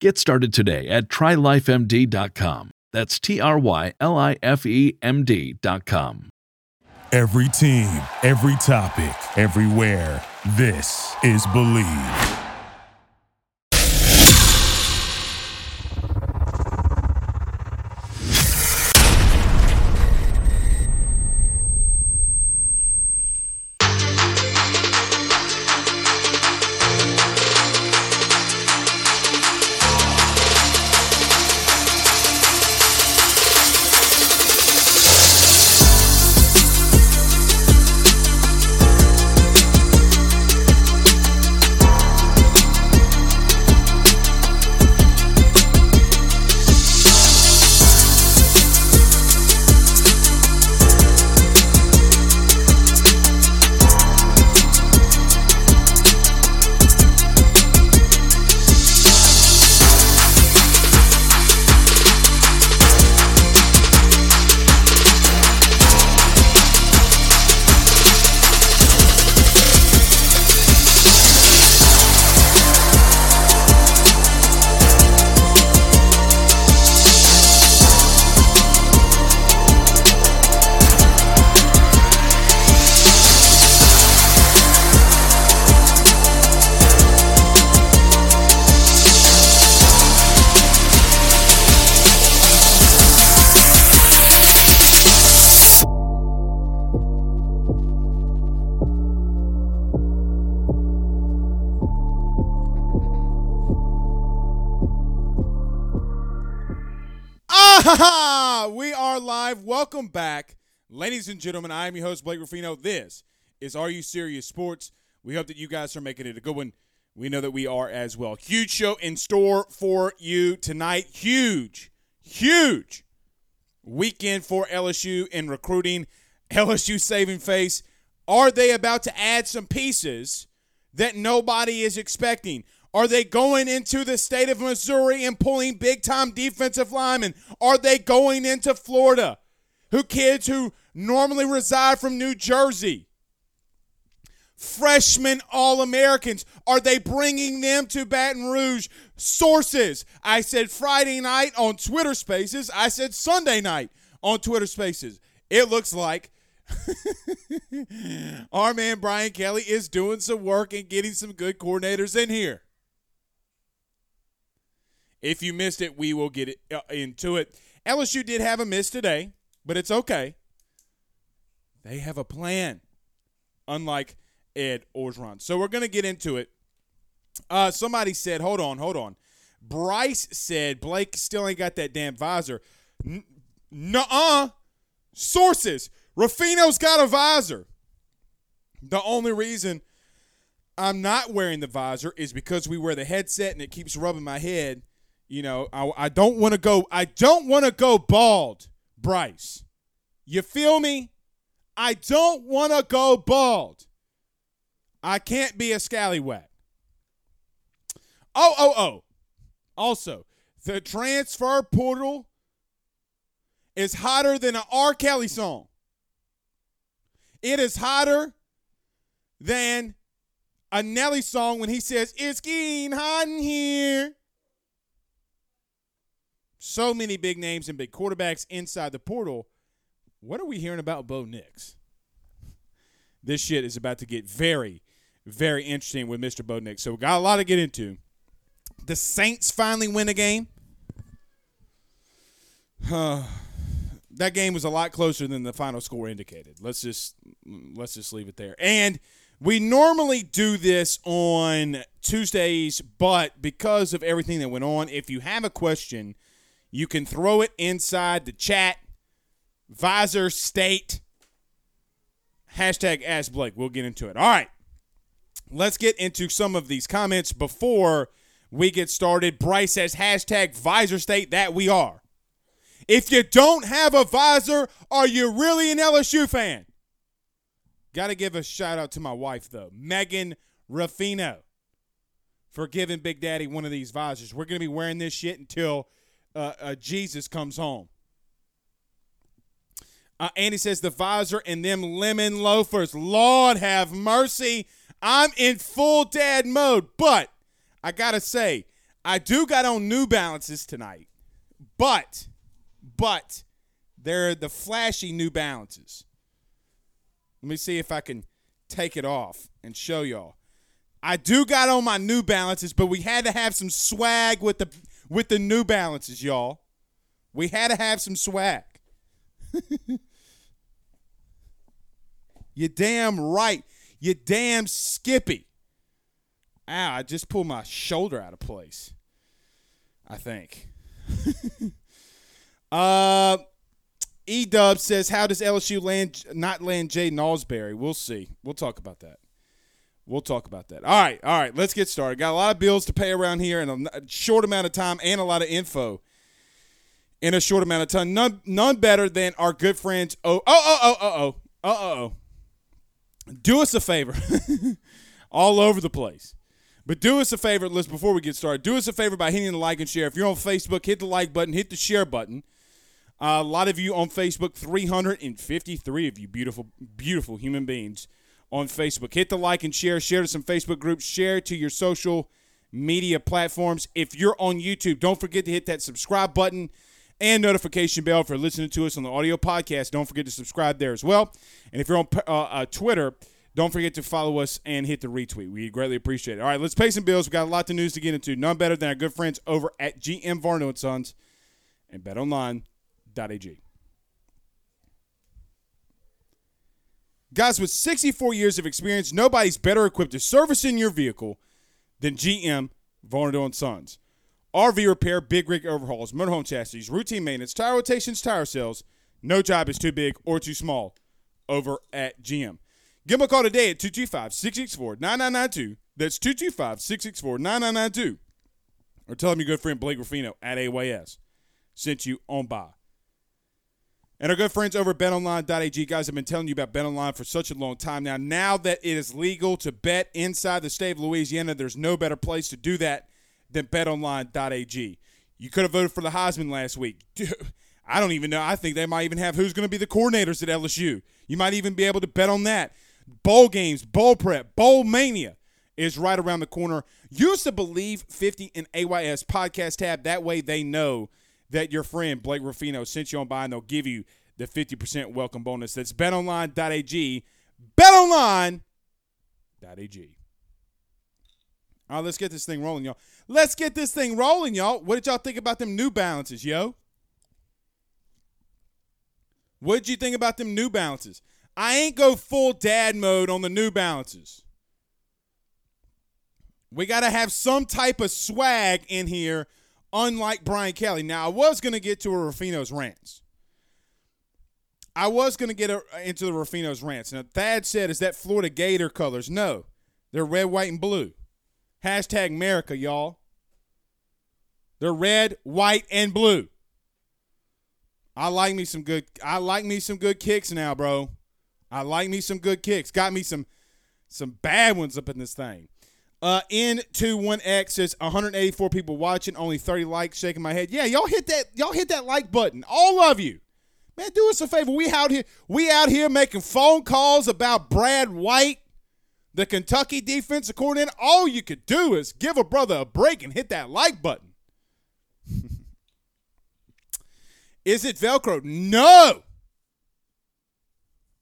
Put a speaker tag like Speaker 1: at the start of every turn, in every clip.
Speaker 1: Get started today at trylifemd.com. That's T R Y L I F E M D.com.
Speaker 2: Every team, every topic, everywhere. This is Believe.
Speaker 3: Ladies and gentlemen, I am your host, Blake Ruffino. This is Are You Serious Sports. We hope that you guys are making it a good one. We know that we are as well. Huge show in store for you tonight. Huge, huge weekend for LSU in recruiting. LSU saving face. Are they about to add some pieces that nobody is expecting? Are they going into the state of Missouri and pulling big time defensive linemen? Are they going into Florida? Who kids who normally reside from New Jersey? Freshman All Americans. Are they bringing them to Baton Rouge? Sources. I said Friday night on Twitter Spaces. I said Sunday night on Twitter Spaces. It looks like our man Brian Kelly is doing some work and getting some good coordinators in here. If you missed it, we will get it, uh, into it. LSU did have a miss today, but it's okay. They have a plan, unlike Ed Orgeron. So we're going to get into it. Uh, somebody said, hold on, hold on. Bryce said Blake still ain't got that damn visor. Nuh-uh. Sources. Ruffino's got a visor. The only reason I'm not wearing the visor is because we wear the headset and it keeps rubbing my head – you know, I, I don't want to go. I don't want to go bald, Bryce. You feel me? I don't want to go bald. I can't be a scallywag. Oh, oh, oh. Also, the transfer portal is hotter than an R. Kelly song. It is hotter than a Nelly song when he says, It's getting hot in here. So many big names and big quarterbacks inside the portal. What are we hearing about Bo Nix? This shit is about to get very, very interesting with Mr. Bo Nix. So we got a lot to get into. The Saints finally win a game. that game was a lot closer than the final score indicated. Let's just let's just leave it there. And we normally do this on Tuesdays, but because of everything that went on, if you have a question, you can throw it inside the chat. Visor State. Hashtag Ask Blake. We'll get into it. All right. Let's get into some of these comments before we get started. Bryce says hashtag Visor State that we are. If you don't have a visor, are you really an LSU fan? Got to give a shout out to my wife, though, Megan Ruffino, for giving Big Daddy one of these visors. We're going to be wearing this shit until uh, uh, Jesus comes home. Uh, Andy says the visor and them lemon loafers. Lord have mercy. I'm in full dad mode, but I got to say, I do got on New Balances tonight, but but they're the flashy New Balances. Let me see if I can take it off and show y'all. I do got on my New Balances, but we had to have some swag with the with the New Balances, y'all. We had to have some swag. you damn right. You damn skippy. Ow, I just pulled my shoulder out of place. I think. Uh, E Dub says, "How does LSU land not land Jay Nalsbury? We'll see. We'll talk about that. We'll talk about that. All right, all right. Let's get started. Got a lot of bills to pay around here in a short amount of time, and a lot of info in a short amount of time. None, none better than our good friends. Oh, oh, oh, oh, oh, oh, oh, oh. Do us a favor. All over the place. But do us a favor, let's before we get started. Do us a favor by hitting the like and share. If you're on Facebook, hit the like button, hit the share button. Uh, a lot of you on Facebook, 353 of you beautiful, beautiful human beings on Facebook. Hit the like and share. Share to some Facebook groups. Share to your social media platforms. If you're on YouTube, don't forget to hit that subscribe button and notification bell for listening to us on the audio podcast. Don't forget to subscribe there as well. And if you're on uh, uh, Twitter, don't forget to follow us and hit the retweet. We greatly appreciate it. All right, let's pay some bills. We've got a lot of news to get into. None better than our good friends over at GM Varno and Sons and BetOnline.ag. Guys, with 64 years of experience, nobody's better equipped to service in your vehicle than GM Varno and Sons. RV repair, big rig overhauls, motorhome chassis, routine maintenance, tire rotations, tire sales. No job is too big or too small over at GM. Give them a call today at 225 664 9992. That's 225 664 9992. Or tell them your good friend Blake Ruffino at AYS sent you on by. And our good friends over at betonline.ag, guys, have been telling you about BetOnline for such a long time now. Now that it is legal to bet inside the state of Louisiana, there's no better place to do that than betonline.ag. You could have voted for the Heisman last week. I don't even know. I think they might even have who's going to be the coordinators at LSU. You might even be able to bet on that. Bowl games, bowl prep, bowl mania is right around the corner. Use the Believe 50 in AYS podcast tab. That way they know that your friend Blake Ruffino sent you on by and they'll give you the 50% welcome bonus. That's betonline.ag. Betonline.ag. All right, let's get this thing rolling, y'all. Let's get this thing rolling, y'all. What did y'all think about them New Balances, yo? What did you think about them New Balances? I ain't go full dad mode on the New Balances. We got to have some type of swag in here, unlike Brian Kelly. Now, I was going to get to a Ruffino's rants. I was going to get a, into the Ruffino's rants. Now, Thad said, is that Florida Gator colors? No, they're red, white, and blue. Hashtag America, y'all. They're red, white, and blue. I like me some good. I like me some good kicks now, bro. I like me some good kicks. Got me some some bad ones up in this thing. Uh, N21X says 184 people watching, only 30 likes. Shaking my head. Yeah, y'all hit that. Y'all hit that like button. All of you, man. Do us a favor. We out here. We out here making phone calls about Brad White, the Kentucky defensive coordinator. All you could do is give a brother a break and hit that like button. is it Velcro? No.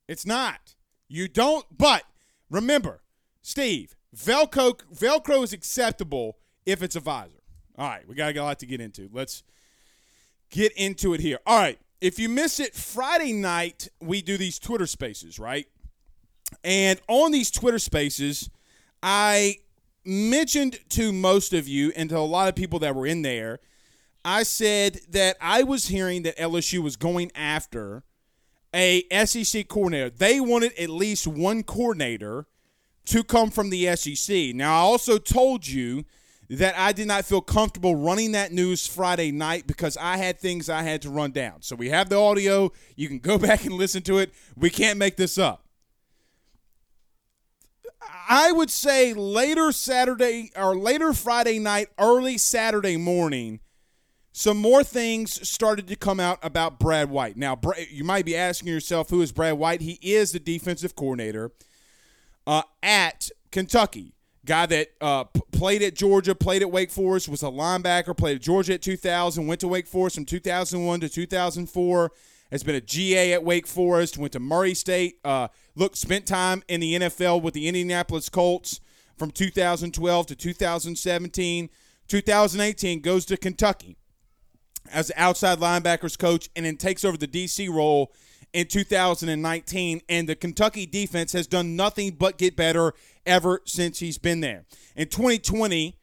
Speaker 3: It's not. You don't. But remember, Steve, Velcro Velcro is acceptable if it's a visor. All right, we got a lot to get into. Let's get into it here. All right, if you miss it, Friday night we do these Twitter spaces, right? And on these Twitter spaces, I mentioned to most of you and to a lot of people that were in there, I said that I was hearing that LSU was going after a SEC coordinator. They wanted at least one coordinator to come from the SEC. Now, I also told you that I did not feel comfortable running that news Friday night because I had things I had to run down. So we have the audio. You can go back and listen to it. We can't make this up. I would say later Saturday or later Friday night, early Saturday morning, some more things started to come out about Brad White. Now, you might be asking yourself, who is Brad White? He is the defensive coordinator uh, at Kentucky. Guy that uh, p- played at Georgia, played at Wake Forest, was a linebacker, played at Georgia at 2000, went to Wake Forest from 2001 to 2004 has been a GA at Wake Forest, went to Murray State, uh, look, spent time in the NFL with the Indianapolis Colts from 2012 to 2017. 2018 goes to Kentucky as the outside linebackers coach and then takes over the DC role in 2019. And the Kentucky defense has done nothing but get better ever since he's been there. In 2020,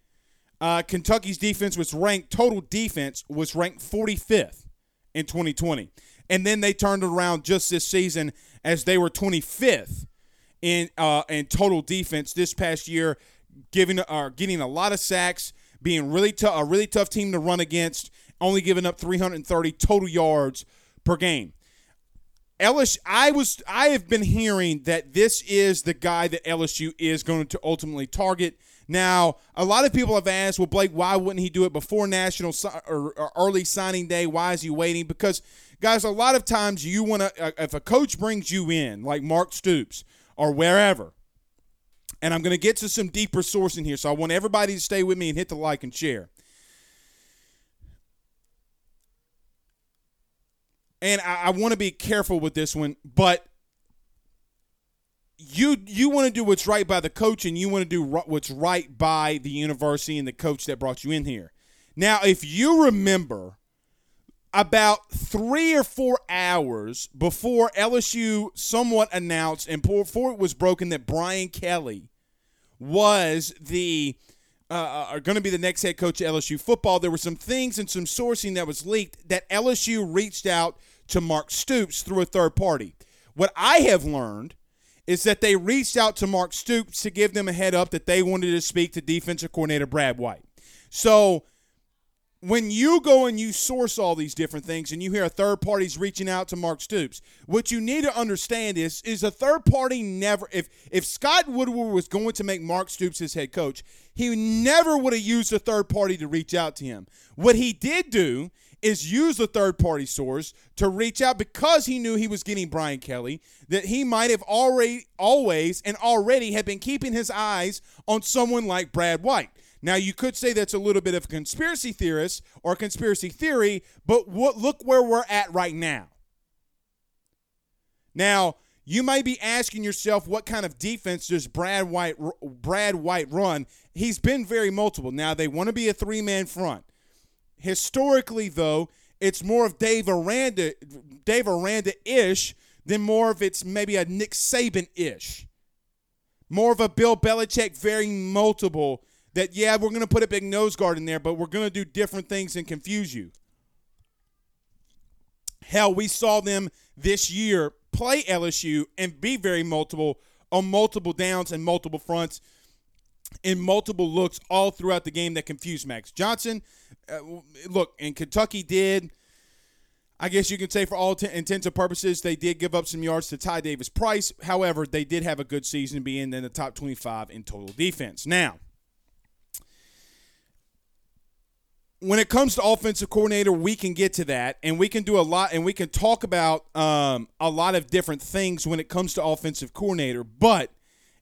Speaker 3: uh, Kentucky's defense was ranked, total defense was ranked 45th in 2020 and then they turned around just this season as they were 25th in uh, in total defense this past year, giving uh, getting a lot of sacks, being really tough, a really tough team to run against, only giving up 330 total yards per game. LSU, I was I have been hearing that this is the guy that LSU is going to ultimately target. Now, a lot of people have asked, well, Blake, why wouldn't he do it before national or, or early signing day? Why is he waiting? Because guys, a lot of times you want to, uh, if a coach brings you in, like Mark Stoops or wherever, and I'm going to get to some deeper sourcing here, so I want everybody to stay with me and hit the like and share. And I, I want to be careful with this one, but you you want to do what's right by the coach, and you want to do what's right by the university and the coach that brought you in here. Now, if you remember about three or four hours before LSU somewhat announced and before it was broken that Brian Kelly was the uh, are going to be the next head coach of LSU football. There were some things and some sourcing that was leaked that LSU reached out to Mark Stoops through a third party. What I have learned is that they reached out to Mark Stoops to give them a head up that they wanted to speak to defensive coordinator Brad White. So when you go and you source all these different things and you hear a third party's reaching out to Mark Stoops, what you need to understand is is a third party never if if Scott Woodward was going to make Mark Stoops his head coach, he never would have used a third party to reach out to him. What he did do is use the third party source to reach out because he knew he was getting Brian Kelly, that he might have already always and already had been keeping his eyes on someone like Brad White. Now, you could say that's a little bit of a conspiracy theorist or conspiracy theory, but what, look where we're at right now. Now, you might be asking yourself, what kind of defense does Brad White Brad White run? He's been very multiple. Now they want to be a three man front. Historically, though, it's more of Dave Aranda, Dave Aranda ish than more of it's maybe a Nick Saban ish. More of a Bill Belichick, very multiple that, yeah, we're going to put a big nose guard in there, but we're going to do different things and confuse you. Hell, we saw them this year play LSU and be very multiple on multiple downs and multiple fronts in multiple looks all throughout the game that confused Max Johnson. Uh, look, and Kentucky did. I guess you can say for all t- intents and purposes, they did give up some yards to Ty Davis Price. However, they did have a good season, being in the top 25 in total defense. Now, when it comes to offensive coordinator, we can get to that, and we can do a lot, and we can talk about um, a lot of different things when it comes to offensive coordinator. But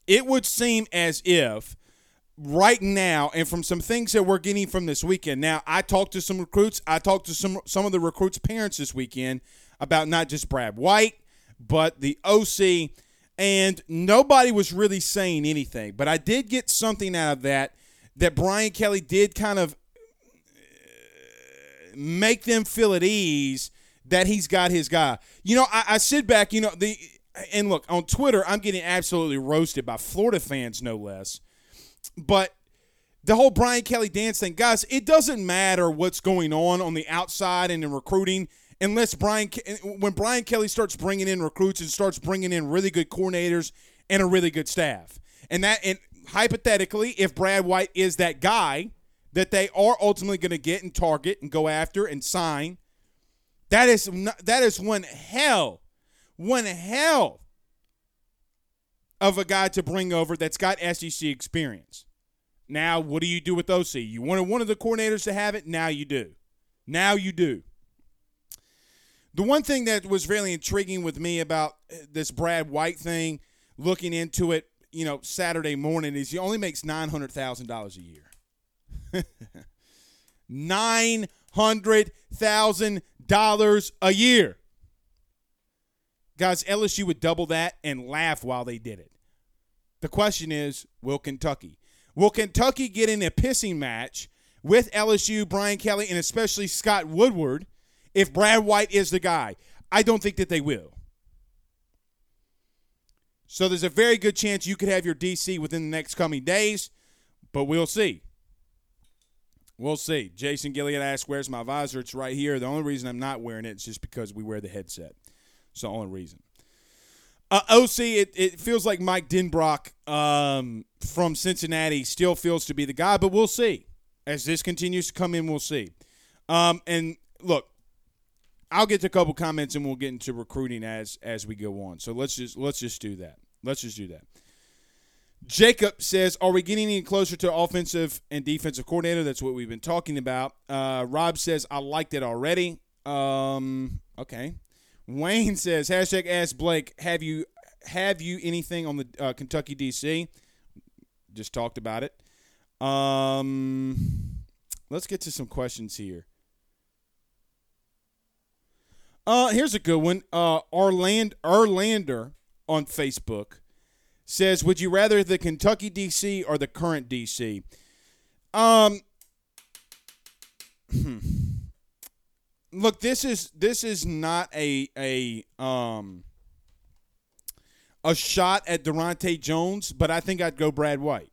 Speaker 3: it would seem as if right now, and from some things that we're getting from this weekend. Now, I talked to some recruits. I talked to some some of the recruits' parents this weekend about not just Brad White, but the OC, and nobody was really saying anything. But I did get something out of that that Brian Kelly did kind of make them feel at ease that he's got his guy. You know, I, I sit back, you know, the and look on Twitter, I'm getting absolutely roasted by Florida fans, no less. But the whole Brian Kelly dance thing, guys, it doesn't matter what's going on on the outside and in recruiting unless Brian when Brian Kelly starts bringing in recruits and starts bringing in really good coordinators and a really good staff. And that and hypothetically, if Brad White is that guy that they are ultimately going to get and target and go after and sign, that is that is one hell, one hell of a guy to bring over that's got SEC experience. Now, what do you do with OC? You wanted one of the coordinators to have it. Now you do. Now you do. The one thing that was really intriguing with me about uh, this Brad White thing, looking into it, you know, Saturday morning, is he only makes nine hundred thousand dollars a year. Nine hundred thousand dollars a year. Guys, LSU would double that and laugh while they did it. The question is, will Kentucky? Will Kentucky get in a pissing match with LSU, Brian Kelly, and especially Scott Woodward if Brad White is the guy? I don't think that they will. So there's a very good chance you could have your DC within the next coming days, but we'll see. We'll see. Jason Gillian asked, Where's my visor? It's right here. The only reason I'm not wearing it is just because we wear the headset. It's the only reason. Uh, OC, it, it feels like Mike Denbrock um, from Cincinnati still feels to be the guy, but we'll see. As this continues to come in, we'll see. Um, and look, I'll get to a couple comments and we'll get into recruiting as as we go on. So let's just let's just do that. Let's just do that. Jacob says, "Are we getting any closer to offensive and defensive coordinator?" That's what we've been talking about. Uh, Rob says, "I liked it already." Um, okay. Wayne says, "Hashtag Ask Blake. Have you have you anything on the uh, Kentucky DC?" Just talked about it. Um, let's get to some questions here. Uh, here's a good one. Uh, Orland Erlander on Facebook says, "Would you rather the Kentucky DC or the current DC?" Um, look, this is this is not a a um a shot at Daronte Jones, but I think I'd go Brad White.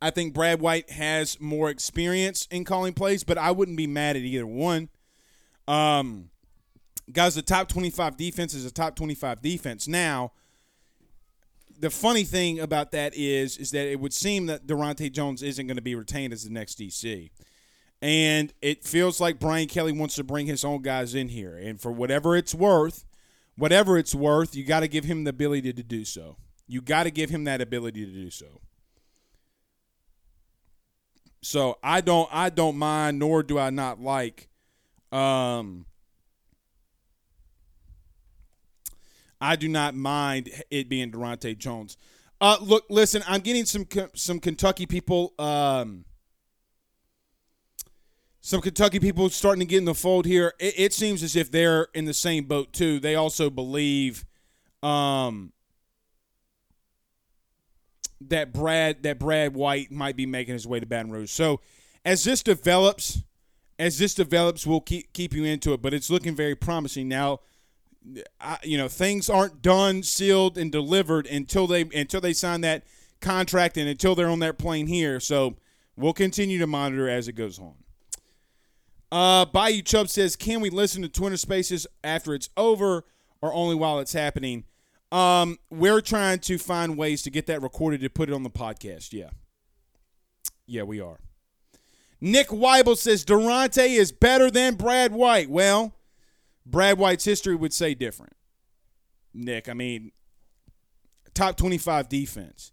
Speaker 3: I think Brad White has more experience in calling plays, but I wouldn't be mad at either one. Um, guys, the top 25 defense is a top 25 defense. Now, the funny thing about that is, is that it would seem that Daronte Jones isn't going to be retained as the next DC. And it feels like Brian Kelly wants to bring his own guys in here. And for whatever it's worth, whatever it's worth, you got to give him the ability to do so. You got to give him that ability to do so. So I don't I don't mind nor do I not like um I do not mind it being Daronte Jones. Uh, look, listen, I'm getting some some Kentucky people, um, some Kentucky people starting to get in the fold here. It, it, seems as if they're in the same boat too. They also believe um, that Brad that Brad White might be making his way to Baton Rouge. So as this develops, as this develops, we'll keep keep you into it. But it's looking very promising now. I, you know, things aren't done, sealed, and delivered until they until they sign that contract and until they're on that plane here. So we'll continue to monitor as it goes on. Uh, Bayou Chubb says, "Can we listen to Twitter Spaces after it's over, or only while it's happening?" Um, we're trying to find ways to get that recorded to put it on the podcast. Yeah. Yeah, we are. Nick Weibel says Daronte is better than Brad White. Well, Brad White's history would say different. Nick, I mean, top 25 defense.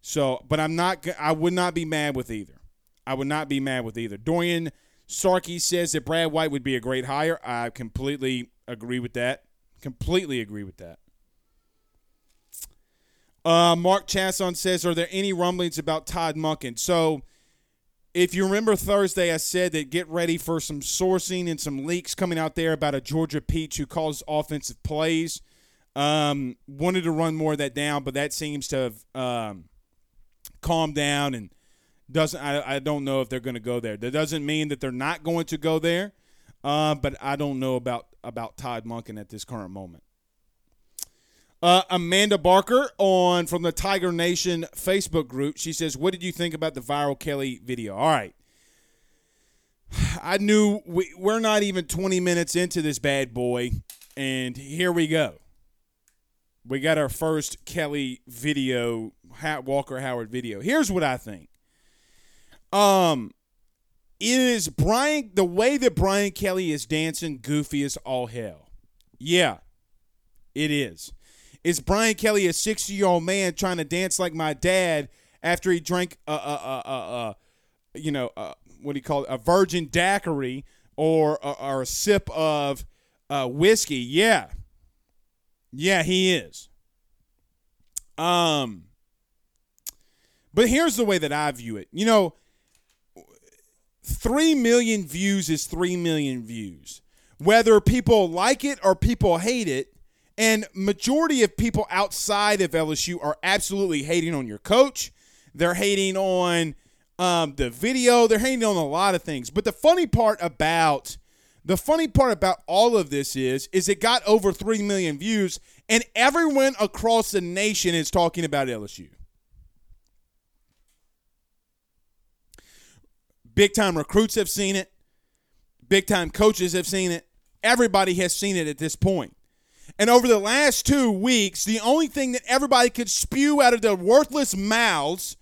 Speaker 3: So, but I'm not, I would not be mad with either. I would not be mad with either. Dorian Starkey says that Brad White would be a great hire. I completely agree with that. Completely agree with that. Uh, Mark Chasson says, "Are there any rumblings about Todd Monken? So, if you remember Thursday, I said that get ready for some sourcing and some leaks coming out there about a Georgia Peach who calls offensive plays. Um, wanted to run more of that down, but that seems to have um, calmed down and doesn't. I, I don't know if they're going to go there. That doesn't mean that they're not going to go there. Uh, but I don't know about about Todd Monken at this current moment. Uh, Amanda Barker on from the Tiger Nation Facebook group. She says, "What did you think about the viral Kelly video?" All right, I knew we, we're not even 20 minutes into this bad boy, and here we go. We got our first Kelly video, Walker Howard video. Here's what I think. Um, it is Brian the way that Brian Kelly is dancing goofy as all hell. Yeah, it is. Is Brian Kelly a 60 year old man trying to dance like my dad after he drank a, a, a, a, a you know, a, what do you call it, a virgin daiquiri or a, or a sip of uh, whiskey? Yeah, yeah, he is. Um, but here's the way that I view it. You know, three million views is three million views. Whether people like it or people hate it, and majority of people outside of LSU are absolutely hating on your coach. They're hating on um, the video. They're hating on a lot of things. But the funny part about the funny part about all of this is is it got over 3 million views and everyone across the nation is talking about LSU. Big time recruits have seen it. Big time coaches have seen it. Everybody has seen it at this point. And over the last two weeks, the only thing that everybody could spew out of their worthless mouths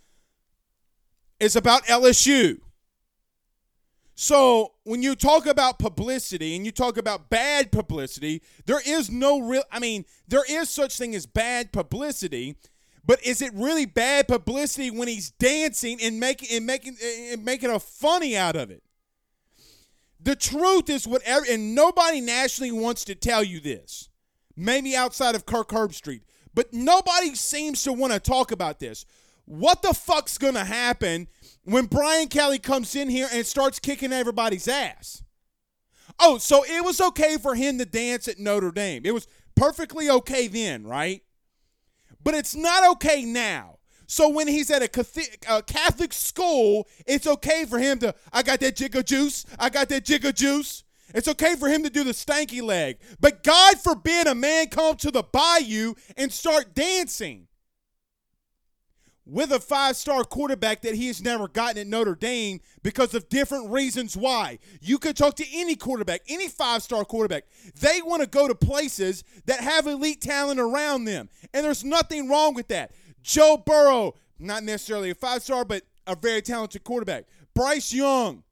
Speaker 3: is about LSU. So when you talk about publicity and you talk about bad publicity, there is no real I mean, there is such thing as bad publicity, but is it really bad publicity when he's dancing and making and making and making a funny out of it? The truth is whatever and nobody nationally wants to tell you this maybe outside of Kirk Herbstreit. But nobody seems to want to talk about this. What the fuck's going to happen when Brian Kelly comes in here and starts kicking everybody's ass? Oh, so it was okay for him to dance at Notre Dame. It was perfectly okay then, right? But it's not okay now. So when he's at a Catholic school, it's okay for him to, I got that jigger juice. I got that jigger juice. It's okay for him to do the stanky leg. But God forbid a man come to the bayou and start dancing with a five star quarterback that he has never gotten at Notre Dame because of different reasons why. You could talk to any quarterback, any five star quarterback. They want to go to places that have elite talent around them. And there's nothing wrong with that. Joe Burrow, not necessarily a five star, but a very talented quarterback. Bryce Young,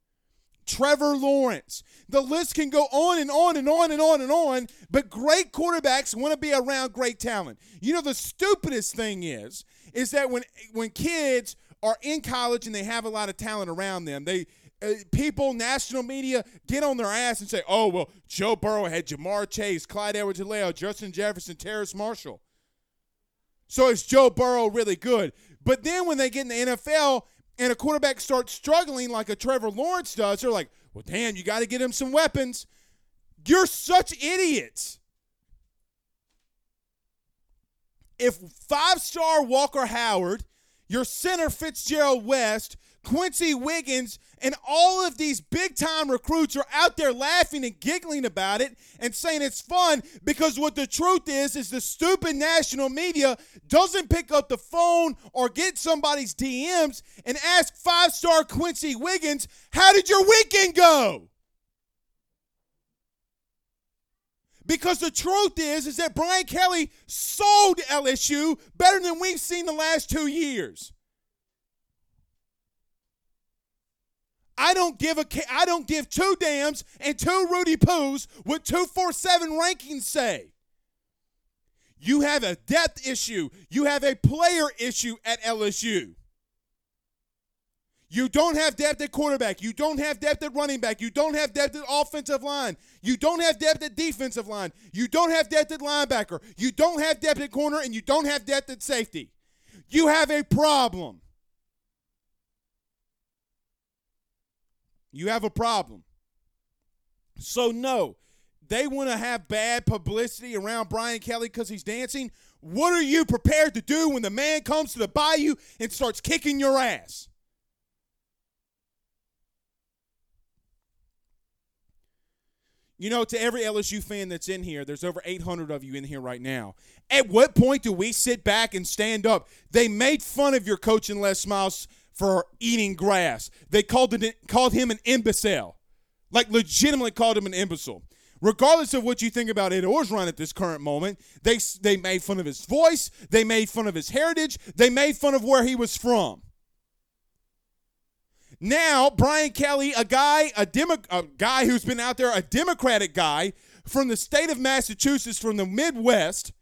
Speaker 3: Trevor Lawrence. The list can go on and on and on and on and on, but great quarterbacks want to be around great talent. You know the stupidest thing is is that when when kids are in college and they have a lot of talent around them, they uh, people, national media get on their ass and say, "Oh, well, Joe Burrow had Ja'Marr Chase, Clyde Edwards-Helaire, Justin Jefferson, Terrace Marshall." So is Joe Burrow really good? But then when they get in the NFL and a quarterback starts struggling like a Trevor Lawrence does, they're like, well, damn, you got to get him some weapons. You're such idiots. If five star Walker Howard, your center Fitzgerald West, Quincy Wiggins, and all of these big time recruits are out there laughing and giggling about it and saying it's fun because what the truth is is the stupid national media doesn't pick up the phone or get somebody's DMs and ask five star Quincy Wiggins, How did your weekend go? Because the truth is, is that Brian Kelly sold LSU better than we've seen the last two years. I don't give a I don't give two damns and two Rudy Poos what 247 rankings say. You have a depth issue. You have a player issue at LSU. You don't have depth at quarterback. You don't have depth at running back. You don't have depth at offensive line. You don't have depth at defensive line. You don't have depth at linebacker. You don't have depth at corner, and you don't have depth at safety. You have a problem. You have a problem. So, no, they want to have bad publicity around Brian Kelly because he's dancing. What are you prepared to do when the man comes to the bayou and starts kicking your ass? You know, to every LSU fan that's in here, there's over 800 of you in here right now. At what point do we sit back and stand up? They made fun of your coach in Les Miles for eating grass. They called it called him an imbecile, like legitimately called him an imbecile. Regardless of what you think about Ed Orgeron at this current moment, they they made fun of his voice, they made fun of his heritage, they made fun of where he was from. Now, Brian Kelly, a guy, a, Demo- a guy who's been out there, a Democratic guy from the state of Massachusetts, from the Midwest,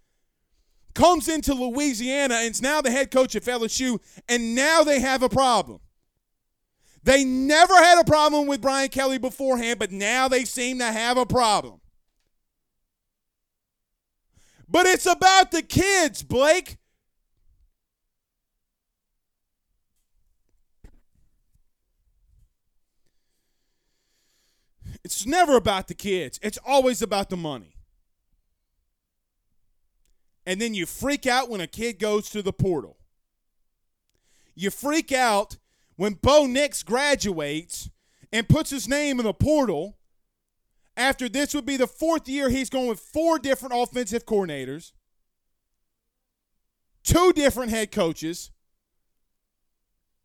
Speaker 3: comes into Louisiana and is now the head coach at LSU, and now they have a problem. They never had a problem with Brian Kelly beforehand, but now they seem to have a problem. But it's about the kids, Blake. It's never about the kids. It's always about the money. And then you freak out when a kid goes to the portal. You freak out when Bo Nix graduates and puts his name in the portal. After this would be the fourth year he's going with four different offensive coordinators, two different head coaches,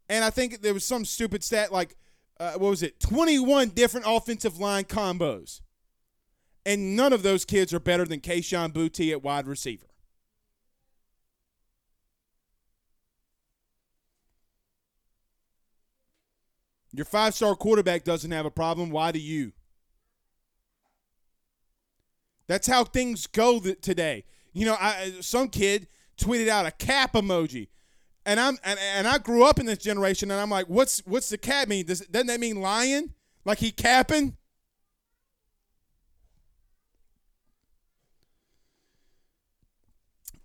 Speaker 3: and I think there was some stupid stat like uh, what was it, 21 different offensive line combos. And none of those kids are better than Kayshon Boutte at wide receiver. Your five star quarterback doesn't have a problem. Why do you? That's how things go th- today. You know, I, some kid tweeted out a cap emoji and I'm and, and I grew up in this generation, and I'm like, what's what's the cap mean? Does doesn't that mean lion? Like he capping?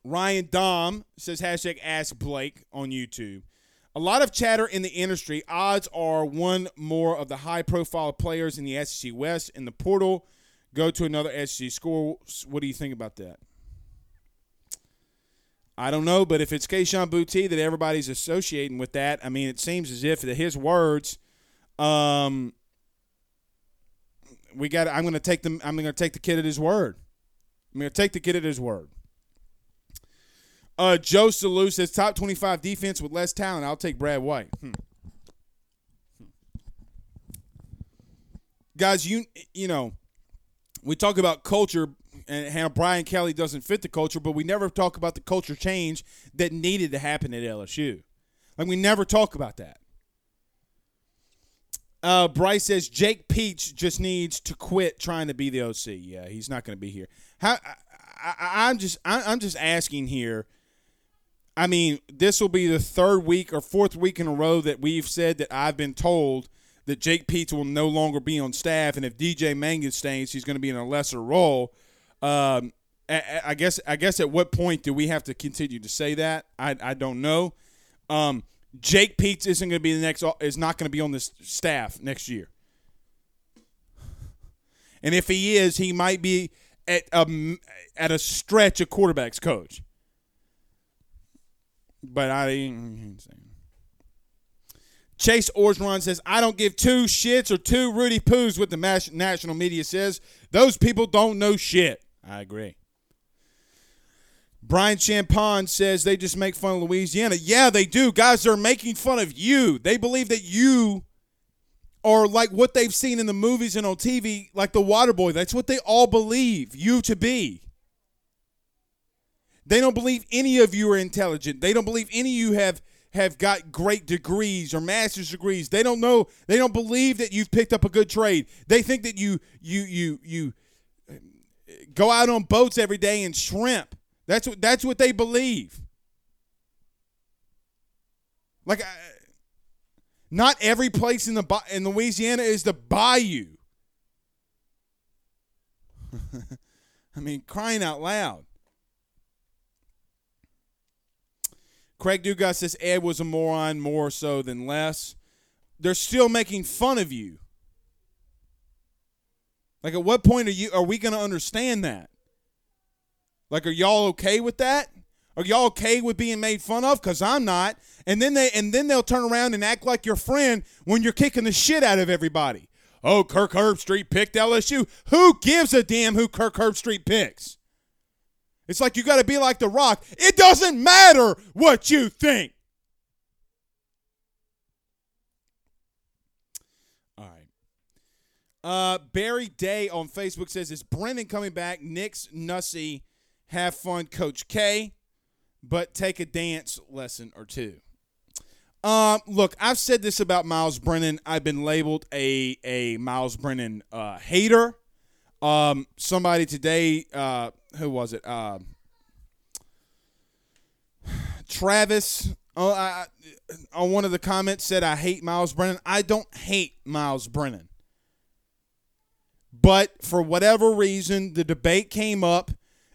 Speaker 3: Ryan Dom says hashtag ask Blake on YouTube. A lot of chatter in the industry. Odds are one more of the high profile players in the SEC West in the portal go to another SEC school. What do you think about that? I don't know, but if it's Kayshon Boutte that everybody's associating with that, I mean, it seems as if his words, um, we got. I'm going to take them. I'm going to take the kid at his word. I'm going to take the kid at his word. Uh, Joe Salou says top 25 defense with less talent. I'll take Brad White. Hmm. Guys, you you know, we talk about culture and how Brian Kelly doesn't fit the culture, but we never talk about the culture change that needed to happen at LSU. Like we never talk about that. Uh, Bryce says Jake Peetz just needs to quit trying to be the OC. Yeah, he's not going to be here. How I, am just I, I'm just asking here. I mean, this will be the third week or fourth week in a row that we've said that I've been told that Jake Peetz will no longer be on staff, and if DJ Mangas stays, he's going to be in a lesser role. Um, I, guess I guess at what point do we have to continue to say that? I, I don't know. Um, Jake Peetz isn't going to be the next is not going to be on this staff next year. And if he is, he might be at a at a stretch a quarterbacks coach. But I Chase Orgeron says, I don't give two shits or two Rudy Poos what the national media says. Those people don't know shit. I agree. Brian Champagne says they just make fun of Louisiana. Yeah, they do. Guys, they're making fun of you. They believe that you are like what they've seen in the movies and on TV, like the water boy. That's what they all believe you to be. They don't believe any of you are intelligent. They don't believe any of you have have got great degrees or master's degrees. They don't know. They don't believe that you've picked up a good trade. They think that you you you you go out on boats every day and shrimp. That's what that's what they believe. Like, not every place in the in Louisiana is the bayou. I mean, crying out loud. Craig Dugas says Ed was a moron more so than less. They're still making fun of you. Like, at what point are you? Are we going to understand that? Like, are y'all okay with that? Are y'all okay with being made fun of? Cause I'm not. And then they and then they'll turn around and act like your friend when you're kicking the shit out of everybody. oh, Kirk Herbstreit picked LSU. Who gives a damn who Kirk Herbstreit picks? It's like you got to be like The Rock. It doesn't matter what you think. All right. Uh, Barry Day on Facebook says, Is Brennan coming back? Nick's Nussy. Have fun, Coach K, but take a dance lesson or two. Um, look, I've said this about Myles Brennan. I've been labeled a a Myles Brennan uh, hater. Um, somebody today, uh, who was it? Uh, Travis uh, I, on one of the comments said, "I hate Myles Brennan." I don't hate Myles Brennan, but for whatever reason, the debate came up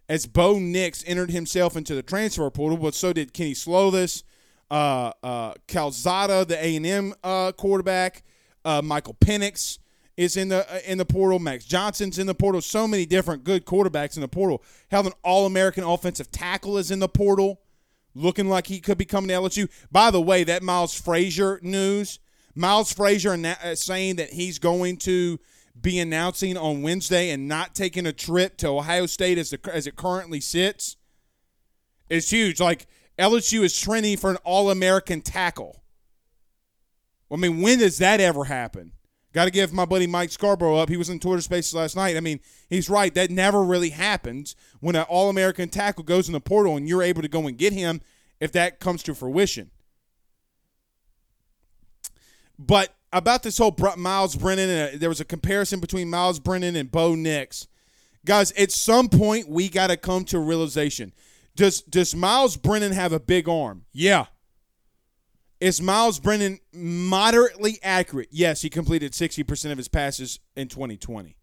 Speaker 3: as Bo Nix entered himself into the transfer portal, but so did Kenny Slovis, uh, uh, Calzada, the A and M uh, quarterback, uh, Michael Penix is in the uh, in the portal. Max Johnson's in the portal. So many different good quarterbacks in the portal. Hell, an All American offensive tackle is in the portal, looking like he could be coming to LSU. By the way, that Miles Frazier news. Miles Frazier uh, saying that he's going to be announcing on Wednesday and not taking a trip to Ohio State as the, as it currently sits is huge. Like LSU is trending for an All American tackle. I mean, when does that ever happen? Got to give my buddy Mike Scarborough up. He was in Twitter Spaces last night. I mean, he's right. That never really happens when an All American tackle goes in the portal and you're able to go and get him if that comes to fruition. But about this whole Myles Brennan, uh, there was a comparison between Myles Brennan and Bo Nix. Guys, at some point, we got to come to a realization. Does, does Myles Brennan have a big arm? Yeah. Is Myles Brennan moderately accurate? Yes, he completed 60% of his passes in 2020.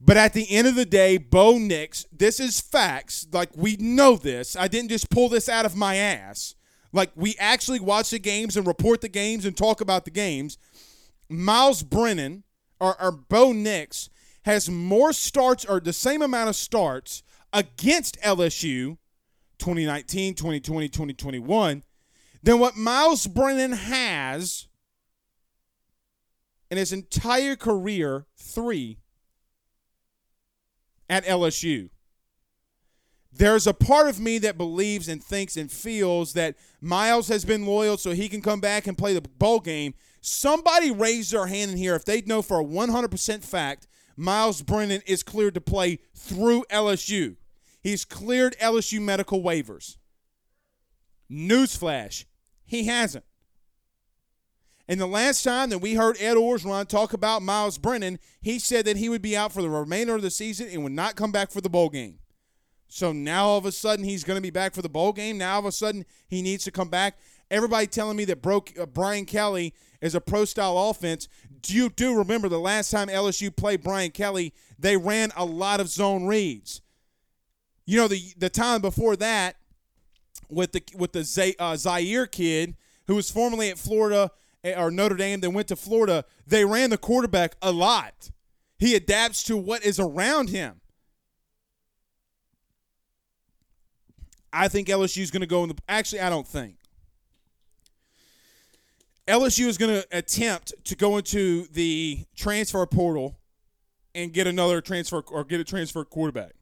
Speaker 3: But at the end of the day, Bo Nix, this is facts. Like, we know this. I didn't just pull this out of my ass. Like, we actually watch the games and report the games and talk about the games. Myles Brennan, or, or Bo Nix, has more starts, or the same amount of starts against LSU 2019, 2020, 2021 than what Myles Brennan has in his entire career three at LSU. There's a part of me that believes and thinks and feels that Myles has been loyal so he can come back and play the bowl game. Somebody raise their hand in here if they know for a 100% fact Myles Brennan is cleared to play through LSU. He's cleared LSU medical waivers. Newsflash he hasn't. And the last time that we heard Ed Orgeron talk about Myles Brennan, he said that he would be out for the remainder of the season and would not come back for the bowl game. So now all of a sudden he's going to be back for the bowl game. Now all of a sudden he needs to come back. Everybody telling me that broke uh, Brian Kelly is a pro style offense. Do you do remember the last time LSU played Brian Kelly? They ran a lot of zone reads. You know the the time before that, with the with the Z, uh, Zaire kid who was formerly at Florida eh, or Notre Dame, then went to Florida. They ran the quarterback a lot. He adapts to what is around him. I think LSU is going to go in the. Actually, I don't think. LSU is going to attempt to go into the transfer portal and get another transfer or get a transfer quarterback.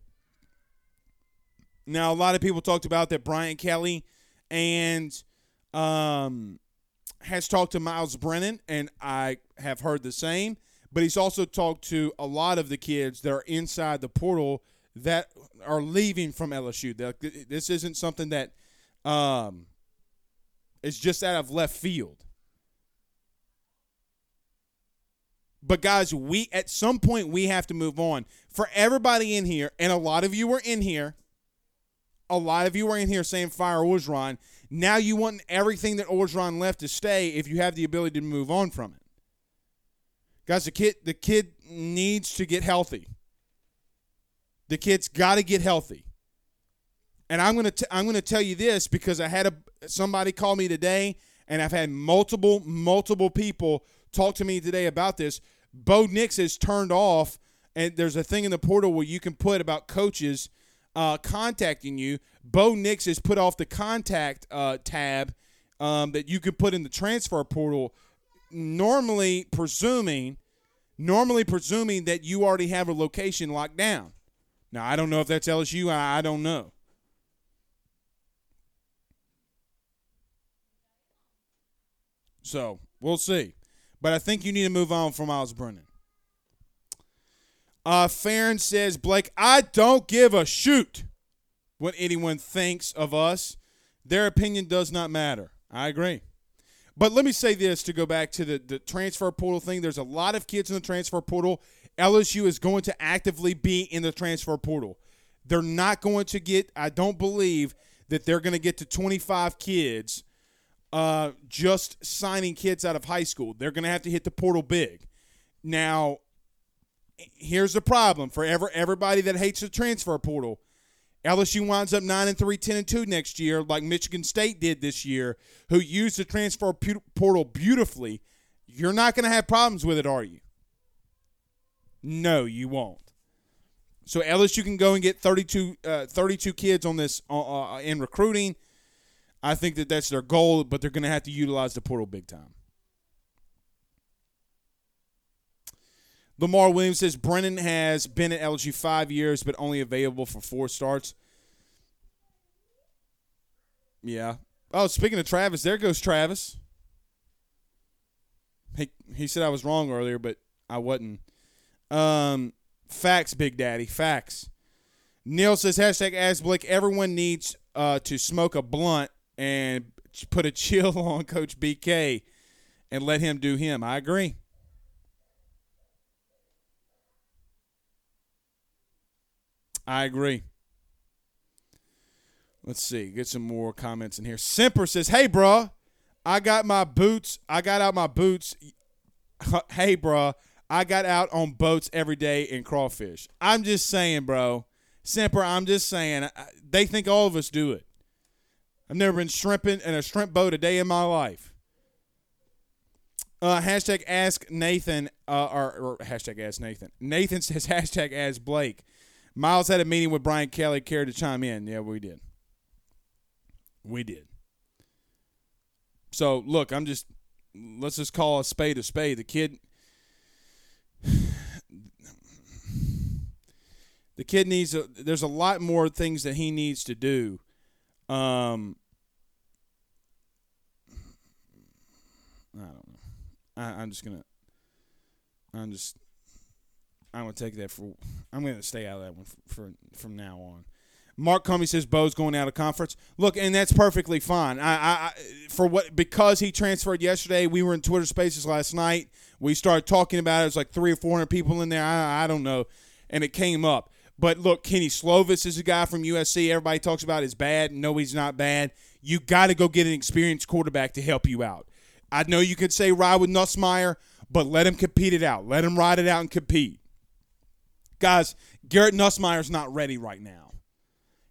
Speaker 3: Now, a lot of people talked about that Brian Kelly and um, has talked to Myles Brennan, and I have heard the same. But he's also talked to a lot of the kids that are inside the portal that are leaving from LSU. This isn't something that um, is just out of left field. But guys, we at some point we have to move on. For everybody in here, and a lot of you are in here a lot of you are in here saying fire Orgeron. Now you want everything that Orgeron left to stay if you have the ability to move on from it. Guys, the kid the kid needs to get healthy. The kid's got to get healthy. And I'm gonna t- I'm gonna tell you this because I had a somebody call me today, and I've had multiple multiple people talk to me today about this. Bo Nix is turned off, and there's a thing in the portal where you can put about coaches uh, contacting you, Bo Nix has put off the contact uh, tab um, that you can put in the transfer portal normally presuming normally presuming that you already have a location locked down. Now, I don't know if that's LSU. I, I don't know. So we'll see. But I think you need to move on from Myles Brennan. Uh, Farron says, Blake, I don't give a shoot what anyone thinks of us. Their opinion does not matter. I agree. But let me say this to go back to the, the transfer portal thing. There's a lot of kids in the transfer portal. LSU is going to actively be in the transfer portal. They're not going to get, I don't believe that they're going to get to 25 kids uh, just signing kids out of high school. They're going to have to hit the portal big. Now, here's the problem for ever everybody that hates the transfer portal. LSU winds up 9 and 3, 10 and 2 next year, like Michigan State did this year, who used the transfer portal beautifully. You're not going to have problems with it, are you? No, you won't. So LSU can go and get 32, uh, 32 kids on this uh, uh, in recruiting. I think that that's their goal, but they're going to have to utilize the portal big time. Lamar Williams says Brennan has been at LG five years, but only available for four starts. Yeah. Oh, speaking of Travis, there goes Travis. He he said I was wrong earlier, but I wasn't. Um, facts, Big Daddy. Facts. Neil says hashtag Ask. Everyone needs uh, to smoke a blunt and put a chill on Coach BK and let him do him. I agree. I agree. Let's see. Get some more comments in here. Semper says, "Hey, bro, I got my boots. I got out my boots. hey, bro, I got out on boats every day in crawfish. I'm just saying, bro. Semper, I'm just saying. They think all of us do it. I've never been shrimping in a shrimp boat a day in my life. Uh, hashtag ask Nathan, uh, or, or hashtag ask Nathan. Nathan says hashtag ask Blake. Myles had a meeting with Brian Kelly, cared to chime in. Yeah, we did. We did. So look, I'm just let's just call a spade a spade. The kid the kid needs a, there's a lot more things that he needs to do. Um I don't know. I, I'm just gonna I'm just I'm gonna take that for. I'm gonna stay out of that one for, for from now on. Mark Comey says Bo's going out of conference. Look, and that's perfectly fine. I, I, for what because he transferred yesterday. We were in Twitter Spaces last night. We started talking about it. It was like three or four hundred people in there. I, I don't know, and it came up. But look, Kenny Slovis is a guy from USC. Everybody talks about is bad. No, he's not bad. You got to go get an experienced quarterback to help you out. I know you could say ride with Nussmeier, but let him compete it out. Let him ride it out and compete. Guys, Garrett Nussmeier's not ready right now.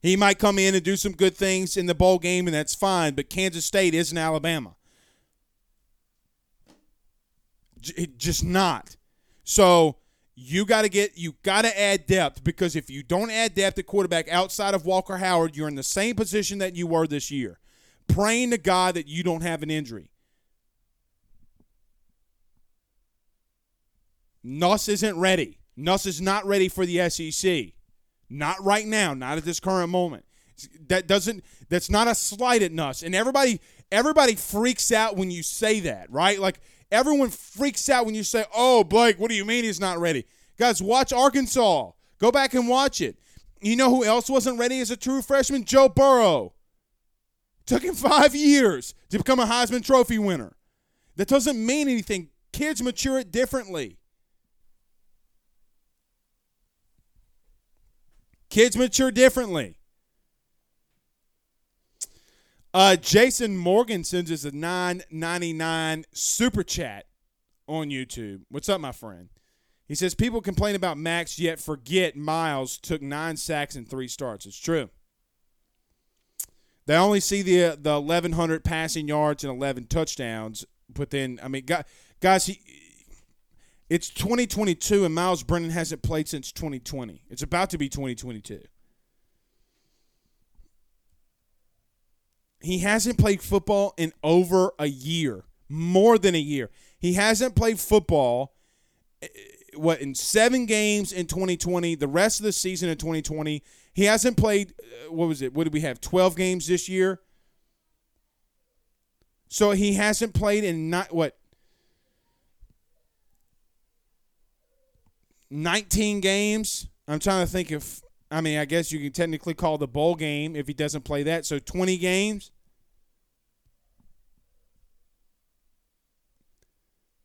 Speaker 3: He might come in and do some good things in the bowl game, and that's fine, but Kansas State isn't Alabama. J- just not. So you got to get you got to add depth because if you don't add depth at quarterback outside of Walker Howard, you're in the same position that you were this year, praying to God that you don't have an injury. Nuss isn't ready. Nuss is not ready for the SEC. Not right now, not at this current moment. That doesn't that's not a slight at Nuss. And everybody everybody freaks out when you say that, right? Like everyone freaks out when you say, "Oh, Blake, what do you mean he's not ready?" Guys, watch Arkansas. Go back and watch it. You know who else wasn't ready as a true freshman? Joe Burrow. Took him 5 years to become a Heisman Trophy winner. That doesn't mean anything. Kids mature it differently. Kids mature differently. Uh, Jason Morgan sends us a nine ninety nine super chat on YouTube. What's up, my friend? He says people complain about Max, yet forget Myles took nine sacks and three starts. It's true. They only see the the eleven hundred passing yards and eleven touchdowns, but then I mean, guys, it's 2022, and Myles Brennan hasn't played since 2020. It's about to be 2022. He hasn't played football in over a year, more than a year. He hasn't played football eh, what in 7 games in 2020, the rest of the season in 2020. He hasn't played uh, what was it? What did we have? 12 games this year. So he hasn't played in not what 19 games. I'm trying to think if I mean, I guess you can technically call the bowl game if he doesn't play that. So 20 games.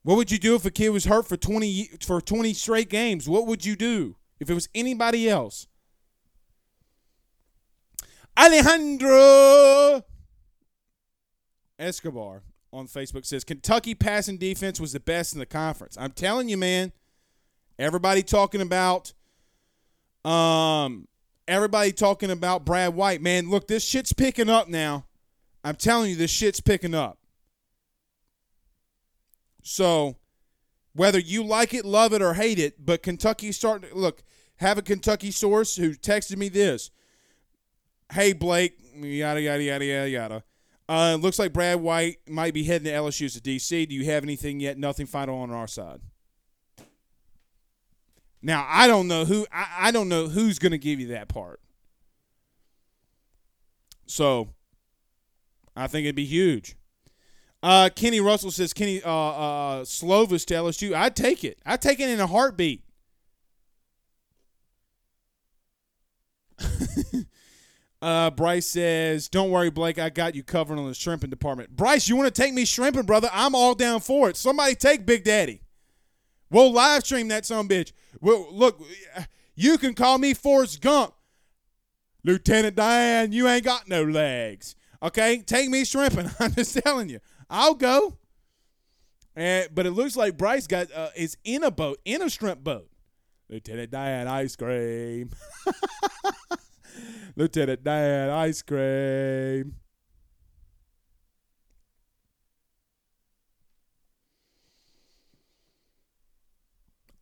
Speaker 3: What would you do if a kid was hurt for 20 for 20 straight games? What would you do if it was anybody else? Alejandro Escobar on Facebook says Kentucky passing defense was the best in the conference. I'm telling you, man. Everybody talking about um everybody talking about Brad White. Man, look, this shit's picking up now. I'm telling you, this shit's picking up. So, whether you like it, love it, or hate it, but Kentucky's starting to look. Have a Kentucky source who texted me this. Hey Blake, yada yada yada yada yada. Uh, looks like Brad White might be heading to LSU to DC. Do you have anything yet? Nothing final on our side. Now I don't know who I, I don't know who's going to give you that part. So I think it'd be huge. Uh, Kenny Russell says Kenny uh, uh, Slovis to LSU. I'd take it. I'd take it in a heartbeat. uh, Bryce says, "Don't worry, Blake. I got you covered on the shrimping department." Bryce, you want to take me shrimping, brother? I'm all down for it. Somebody take Big Daddy. We'll live stream that some bitch. Well, look, you can call me Forrest Gump. Lieutenant Dan, you ain't got no legs. Okay, take me shrimping. I'm just telling you. I'll go. And but it looks like Bryce got uh, is in a boat, in a shrimp boat. Lieutenant Diane ice cream. Lieutenant Diane ice cream.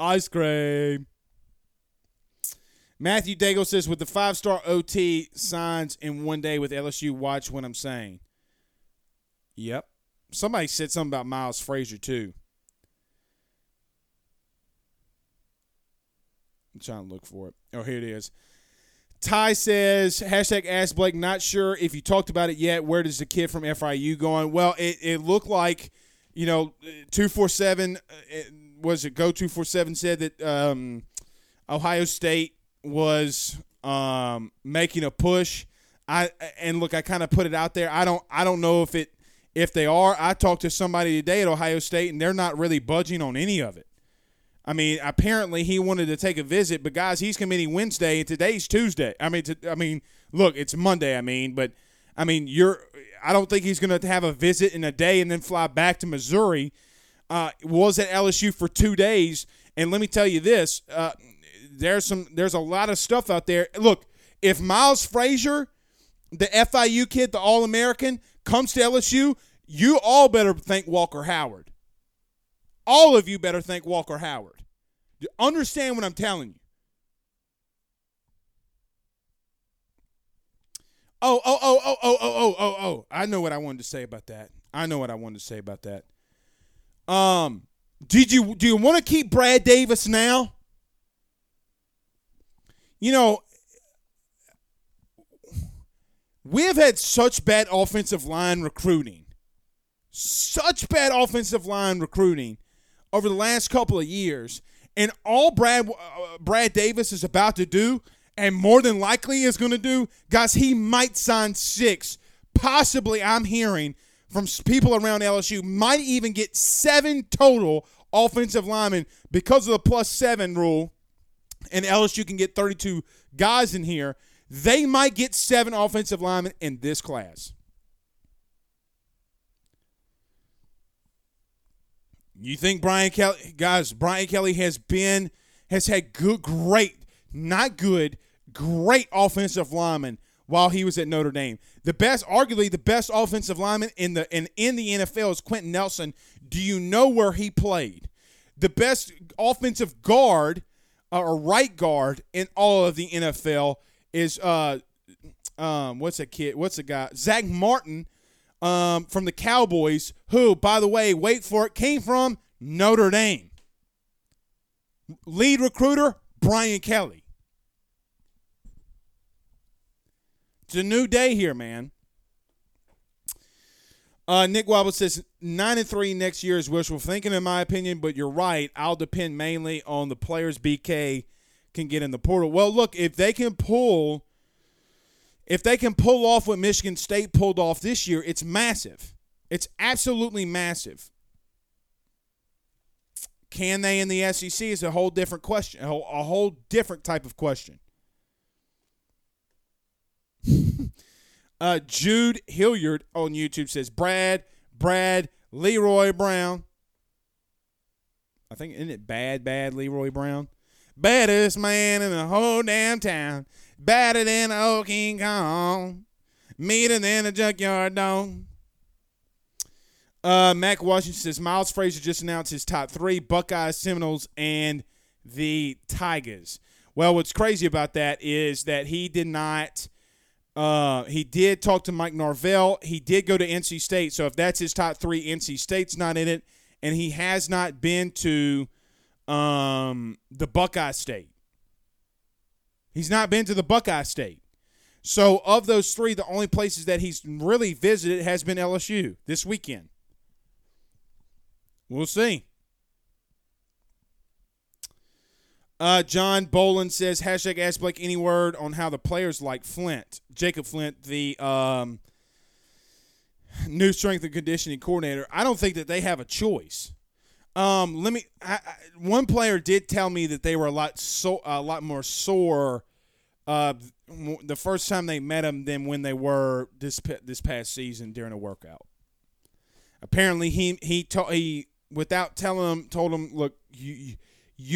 Speaker 3: Ice cream. Matthew Daigle says, with the five star OT signs in one day with LSU, watch what I'm saying. Yep. Somebody said something about Miles Frazier, too. I'm trying to look for it. Oh, here it is. Ty says, hashtag ask Blake, not sure if you talked about it yet. Where does the kid from FIU going? Well, it, it looked like, you know, 247, uh, was it Go 247 said that um, Ohio State was um, making a push. I and look, I kind of put it out there. I don't I don't know if it if they are. I talked to somebody today at Ohio State and they're not really budging on any of it. I mean, apparently he wanted to take a visit, but guys, he's committing Wednesday and today's Tuesday. I mean, to, I mean, look, it's Monday. I mean, but I mean, you're. I don't think he's going to have a visit in a day and then fly back to Missouri. Uh, was at LSU for two days, and let me tell you this: uh, there's some, there's a lot of stuff out there. Look, if Miles Frazier, the FIU kid, the All American, comes to LSU, you all better thank Walker Howard. All of you better thank Walker Howard. You understand what I'm telling you? Oh, oh, oh, oh, oh, oh, oh, oh, oh. I know what I wanted to say about that. I know what I wanted to say about that. Um, did you do you want to keep Brad Davis now? You know, we have had such bad offensive line recruiting, such bad offensive line recruiting over the last couple of years, and all Brad uh, Brad Davis is about to do, and more than likely is going to do, guys, he might sign six. Possibly, I'm hearing from people around LSU might even get seven total offensive linemen because of the plus seven rule, and LSU can get 32 guys in here. They might get seven offensive linemen in this class. You think Brian Kelly, guys? Brian Kelly has been has had good, great, not good, great offensive linemen while he was at Notre Dame. The best, arguably the best offensive lineman in the in, in the NFL is Quenton Nelson. Do you know where he played? The best offensive guard uh, or right guard in all of the NFL is uh um what's a kid? What's a guy? Zach Martin um from the Cowboys, who, by the way, wait for it, came from Notre Dame. Lead recruiter, Brian Kelly. It's a new day here, man. Uh, Nick Wobble says nine and three next year is wishful thinking, in my opinion. But you're right. I'll depend mainly on the players BK can get in the portal. Well, look, if they can pull, if they can pull off what Michigan State pulled off this year, it's massive. It's absolutely massive. Can they in the SEC is a whole different question, a whole, a whole different type of question. uh, Jude Hilliard on YouTube says Brad, Brad, Leroy Brown. I think isn't it bad, bad Leroy Brown? Baddest man in the whole damn town. Badder than old King Kong. Meaner than a junkyard dog. Uh, Mac Washington says Miles Frazier just announced his top three Buckeyes, Seminoles, and the Tigers. Well, what's crazy about that is that he did not. Uh, he did talk to Mike Norvell. He did go to NC State. So if that's his top three, NC State's not in it, and he has not been to um, the Buckeye State. He's not been to the Buckeye State. So of those three, the only places that he's really visited has been LSU this weekend. We'll see. Uh, John Boland says hashtag ask Blake any word on how the players like Flint, Jacob Flint, the um, new strength and conditioning coordinator. I don't think that they have a choice. Um, let me. I, I, one player did tell me that they were a lot so a lot more sore uh, the first time they met him than when they were this this past season during a workout. Apparently, he he told he without telling him told him, look, you you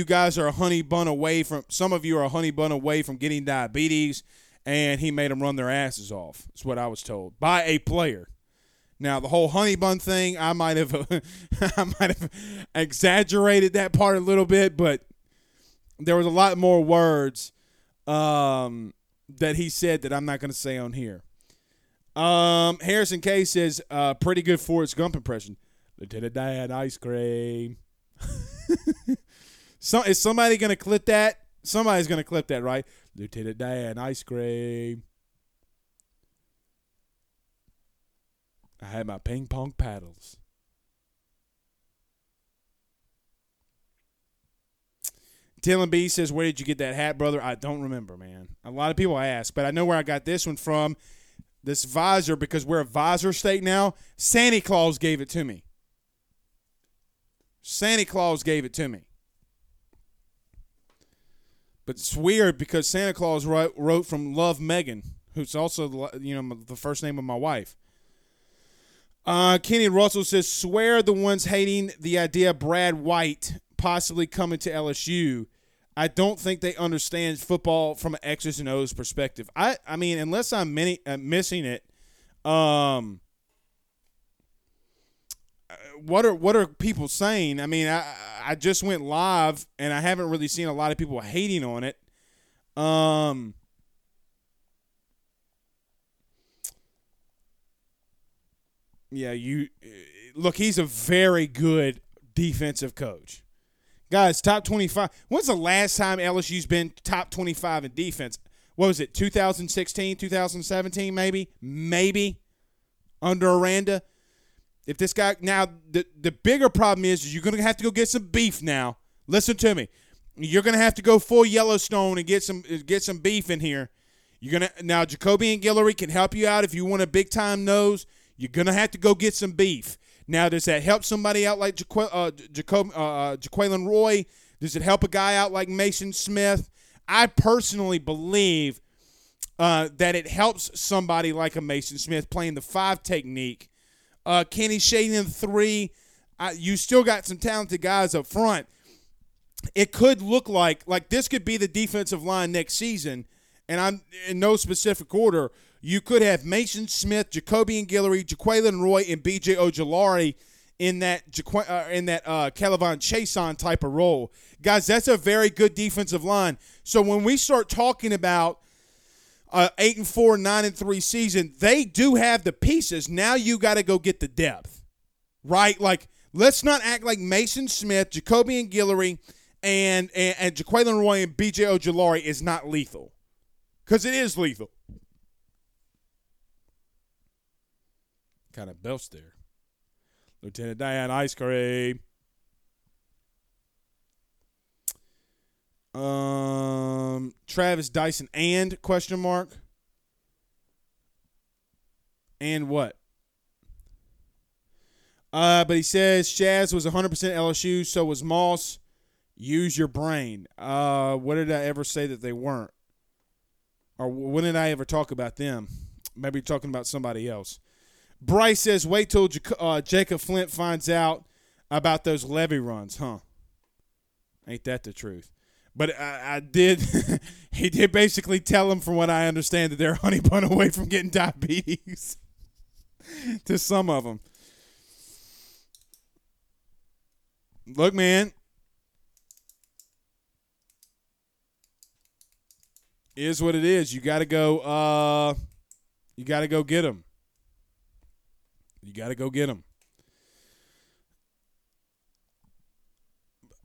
Speaker 3: guys are a honey bun away from some of you are a honey bun away from getting diabetes, and he made them run their asses off. That's what I was told by a player. Now the whole honey bun thing, I might have I might have exaggerated that part a little bit, but there was a lot more words um, that he said that I'm not going to say on here. Um, Harrison K says, uh, pretty good Forrest Gump impression. Lieutenant Dan ice cream. so is somebody gonna clip that? Somebody's gonna clip that, right? Lieutenant Dan ice cream. I had my ping pong paddles. Dylan B says, Where did you get that hat, brother? I don't remember, man. A lot of people ask, but I know where I got this one from. This visor, because we're a visor state now. Santa Claus gave it to me. Santa Claus gave it to me. But it's weird because Santa Claus wrote, wrote from Love Megan, who's also the, you know the first name of my wife. Uh, Kenny Russell says, "Swear the ones hating the idea of Brad White possibly coming to LSU. I don't think they understand football from an X's and O's perspective. I I mean, unless I'm many, uh, missing it, um, what are what are people saying? I mean, I I just went live and I haven't really seen a lot of people hating on it. Um Yeah, you look, he's a very good defensive coach. Guys, top 25. When's the last time LSU's been top 25 in defense? What was it? 2016, 2017 maybe? Maybe under Aranda. If this guy now the the bigger problem is, is you're gonna have to go get some beef now. Listen to me. You're gonna have to go full Yellowstone and get some get some beef in here. You're gonna now Jacobian Guillory can help you out if you want a big time nose. You're gonna have to go get some beef. Now, does that help somebody out like Jaquel, uh, Jacob, uh, uh, Jaquelin Roy? Does it help a guy out like Mason Smith? I personally believe uh, that it helps somebody like a Mason Smith playing the five technique uh, Kenny Shaden three. You still got some talented guys up front. It could look like like this could be the defensive line next season, and I'm in no specific order. You could have Mason Smith, Jacobian Guillory, Jaquelin Roy, and B.J. Ojulari in that Jaquan, uh, in that uh, K'Lavon Chaisson type of role, guys. That's a very good defensive line. So when we start talking about uh, eight and four, nine and three season, they do have the pieces. Now you got to go get the depth, right? Like Let's not act like Mason Smith, Jacobian Guillory, and and, and Roy and BJ Ojulari is not lethal. Because it is lethal. Kind of belch there. Lieutenant Diane Ice Cream. Um, Travis Dyson and question mark. And what? Uh, but he says Shaz was 100% LSU, so was Moss. Use your brain. Uh, what did I ever say that they weren't? Or when did I ever talk about them? Maybe talking about somebody else. Bryce says, wait till Jac- uh, Jacob Flint finds out about those levy runs, huh? Ain't that the truth? But I, I did. he did basically tell him, from what I understand, that they're honey bun away from getting diabetes. to some of them. Look, man. Is what it is. You got to go. Uh, you got to go get them. You got to go get them.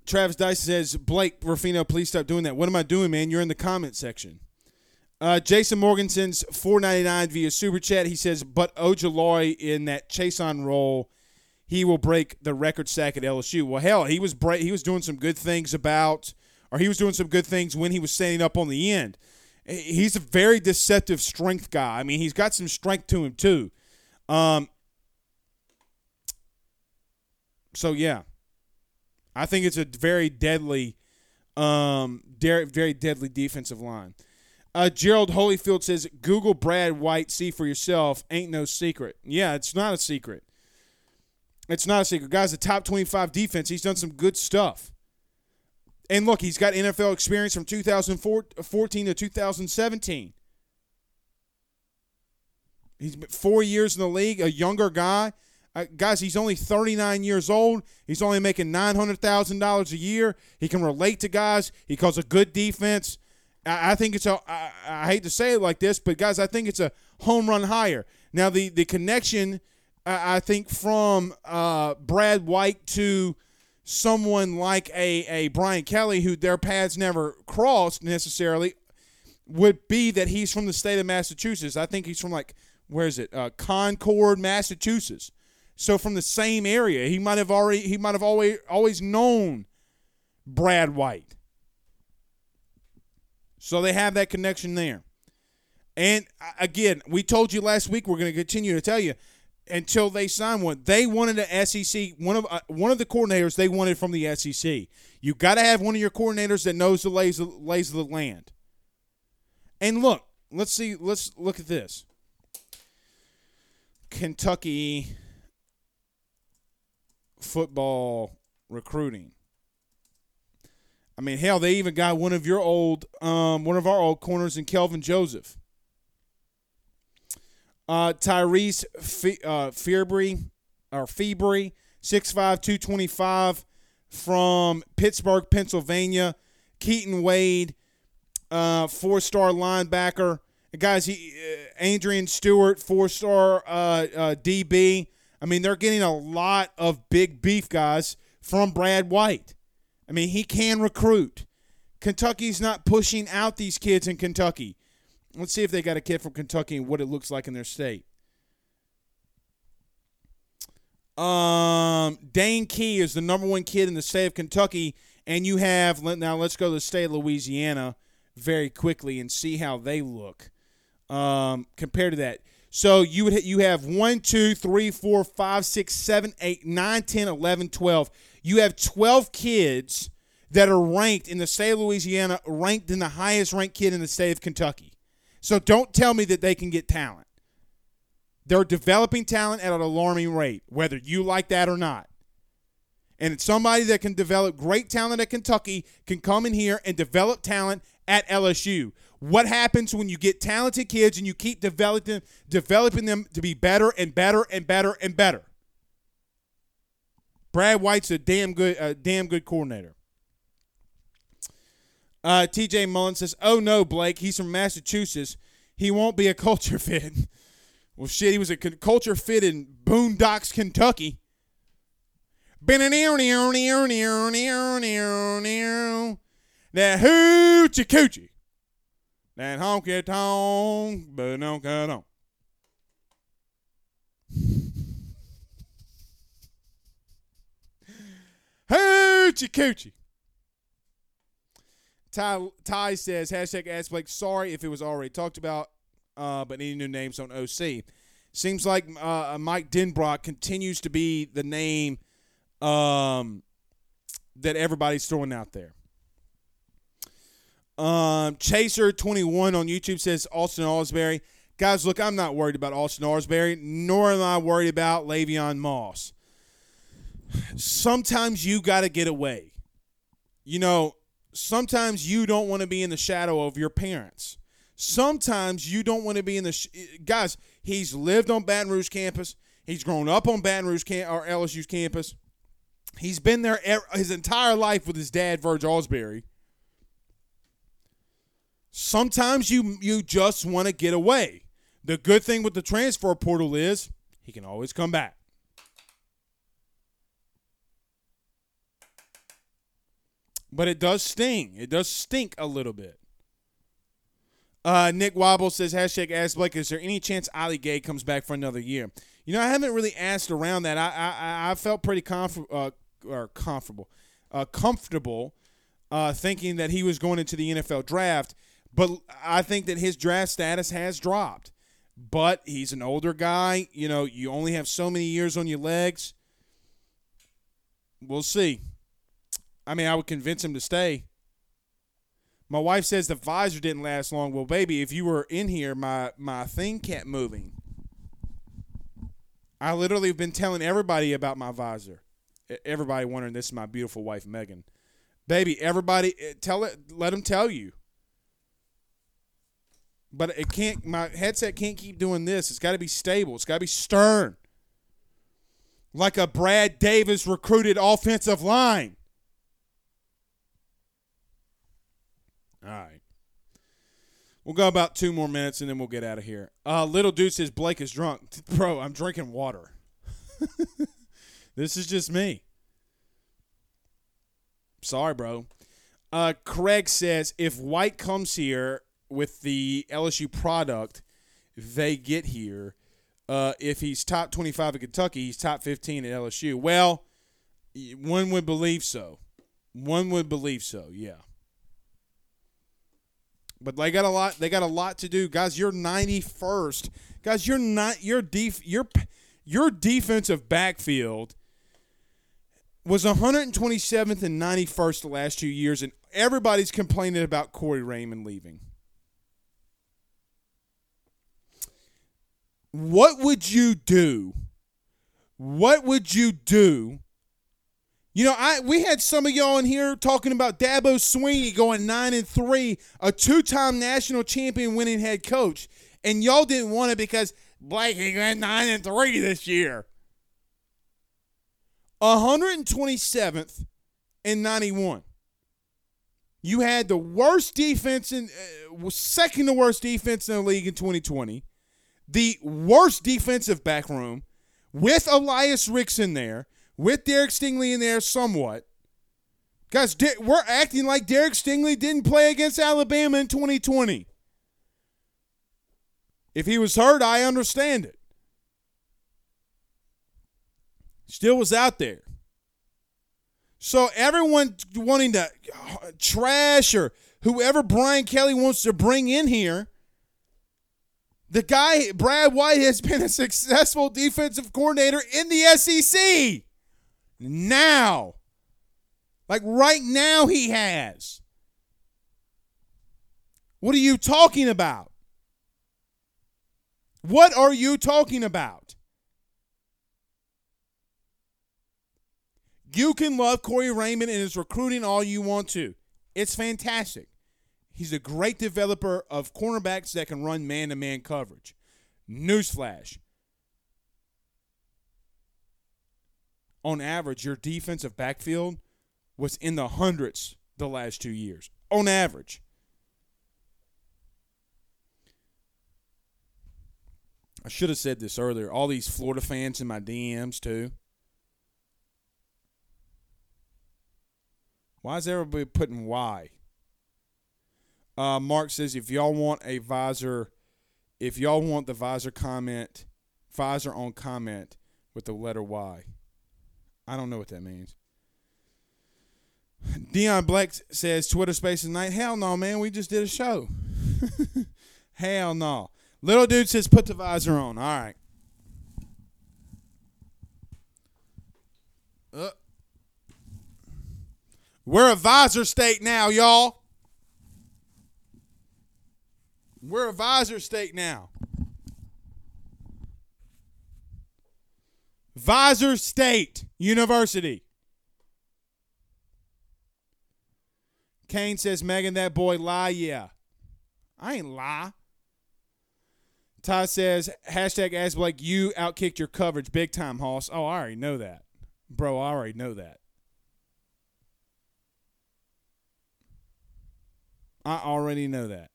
Speaker 3: Travis Dice says, Blake Ruffino, please stop doing that. What am I doing, man? You're in the comment section. Uh, Jason Morganson's 499 via super chat. He says, but Ojulari in that Chaisson roll, he will break the record sack at LSU. Well, hell, he was break, he was doing some good things about, or he was doing some good things when he was standing up on the end. He's a very deceptive strength guy. I mean, he's got some strength to him too. Um, so yeah, I think it's a very deadly, um, very deadly defensive line. Uh, Gerald Holyfield says, Google Brad White, see for yourself. Ain't no secret. Yeah, it's not a secret. It's not a secret. Guys, the top 25 defense, he's done some good stuff. And look, he's got NFL experience from 2014 to 2017. He's been four years in the league, a younger guy. Uh, guys, he's only 39 years old. He's only making $900,000 a year. He can relate to guys. He calls a good defense. I, I think it's a. I, I hate to say it like this, but guys, I think it's a home run hire. Now the the connection, I, I think from uh, Brad White to someone like a a Brian Kelly, who their paths never crossed necessarily, would be that he's from the state of Massachusetts. I think he's from like where is it? Uh, Concord, Massachusetts. So from the same area, he might have already he might have always always known Brad White. So they have that connection there. And again, we told you last week we're going to continue to tell you until they sign one. They wanted an SEC one of uh, one of the coordinators they wanted from the SEC. You got to have one of your coordinators that knows the lays lays of the land. And look, let's see. Let's look at this. Kentucky football recruiting. I mean, hell, they even got one of your old, um, one of our old corners in Kelvin Joseph. Uh, Tyrese Fe- uh, Fearbry, or Feebry, 6'5", 225 from Pittsburgh, Pennsylvania. Keaton Wade, uh, four-star linebacker. Guys, he, uh, Adrian Stewart, four-star uh, uh, DB. I mean, they're getting a lot of big beef guys from Brad White. I mean, he can recruit. Kentucky's not pushing out these kids in Kentucky. Let's see if they got a kid from Kentucky and what it looks like in their state. Um, Dane Key is the number one kid in the state of Kentucky, and you have now. Let's go to the state of Louisiana very quickly and see how they look um, compared to that. So you would you have 1, 2, 3, 4, 5, 6, 7, 8, 9, 10, 11, 12 you have 12 kids that are ranked in the state of Louisiana, ranked in the highest ranked kid in the state of Kentucky. So don't tell me that they can get talent. They're developing talent at an alarming rate, whether you like that or not. And somebody that can develop great talent at Kentucky can come in here and develop talent at LSU. What happens when you get talented kids and you keep developing developing them to be better and better and better and better? Brad White's a damn good, a damn good coordinator. Uh, T.J. Mullen says, "Oh no, Blake, he's from Massachusetts. He won't be a culture fit." well, shit, he was a culture fit in Boondocks, Kentucky. That hoochie coochie. That honky tonk, but don't cut on. Hoochie coochie. Ty, Ty says, hashtag Ask Blake, sorry if it was already talked about, uh, but any new names on OC. Seems like uh, Mike Denbrock continues to be the name um, that everybody's throwing out there. Um, Chaser21 on YouTube says Austin Ausberry. Guys, look, I'm not worried about Austin Ausberry, nor am I worried about Le'Veon Moss. Sometimes you got to get away. You know, sometimes you don't want to be in the shadow of your parents. Sometimes you don't want to be in the sh- guys. He's lived on Baton Rouge campus. He's grown up on Baton Rouge cam- or LSU's campus. He's been there er- his entire life with his dad, Verge Ausberry. Sometimes you you just want to get away. The good thing with the transfer portal is he can always come back. But it does sting. It does stink a little bit. Uh, Nick Wobble says, hashtag Ask Blake, is there any chance Ali Gaye comes back for another year? You know, I haven't really asked around that. I I, I felt pretty comfort, uh, or comfortable, uh, comfortable uh, thinking that he was going into the NFL draft, but I think that his draft status has dropped. But he's an older guy. You know, you only have so many years on your legs. We'll see. I mean, I would convince him to stay. My wife says the visor didn't last long. Well, baby, if you were in here, my my thing kept moving. I literally have been telling everybody about my visor. Everybody wondering this is my beautiful wife Megan. Baby, everybody eh, tell it let them tell you. But it can't my headset can't keep doing this. It's got to be stable. It's got to be stern. Like a Brad Davis recruited offensive line. All right. We'll go about two more minutes and then we'll get out of here. Uh, Little Dude says Blake is drunk. Bro, I'm drinking water. this is just me. Sorry, bro. Uh, Craig says if White comes here with the LSU product, they get here. Uh, if he's top 25 at Kentucky, he's top 15 at LSU. Well, one would believe so. One would believe so. Yeah. But they got a lot. They got a lot to do, guys. You're 91st, guys. You're not. Your def. Your your defensive backfield was 127th and 91st the last two years, and everybody's complaining about Corey Raymond leaving. What would you do? What would you do? You know, I we had some of y'all in here talking about Dabo Swinney going nine and three, a two-time national champion winning head coach, and y'all didn't want it because Blake he went nine and three this year. 127th and 91. You had the worst defense in uh, second to worst defense in the league in 2020. The worst defensive back room with Elias Ricks in there, with Derek Stingley in there somewhat. Guys, we're acting like Derek Stingley didn't play against Alabama in 2020. If he was hurt, I understand it. Still was out there. So everyone wanting to trash or whoever Brian Kelly wants to bring in here, the guy Brad White has been a successful defensive coordinator in the SEC. Now, like right now, he has. What are you talking about? What are you talking about? You can love Corey Raymond and his recruiting all you want to. It's fantastic. He's a great developer of cornerbacks that can run man to man coverage. Newsflash. On average, your defensive backfield was in the hundreds the last two years. On average. I should have said this earlier. All these Florida fans in my DMs, too. Why is everybody putting Y? Uh, Mark says if y'all want a visor, if y'all want the visor comment, visor on comment with the letter Y. I don't know what that means. Dion Black says Twitter Spaces night. Hell no, man. We just did a show. Hell no. Little dude says put the visor on. All right. Uh, we're a visor state now, y'all. We're a visor state now. Visor State University. Kane says, Megan, that boy lie. Yeah. I ain't lie. Todd says, hashtag as you outkicked your coverage big time, Hoss. Oh, I already know that. Bro, I already know that. I already know that.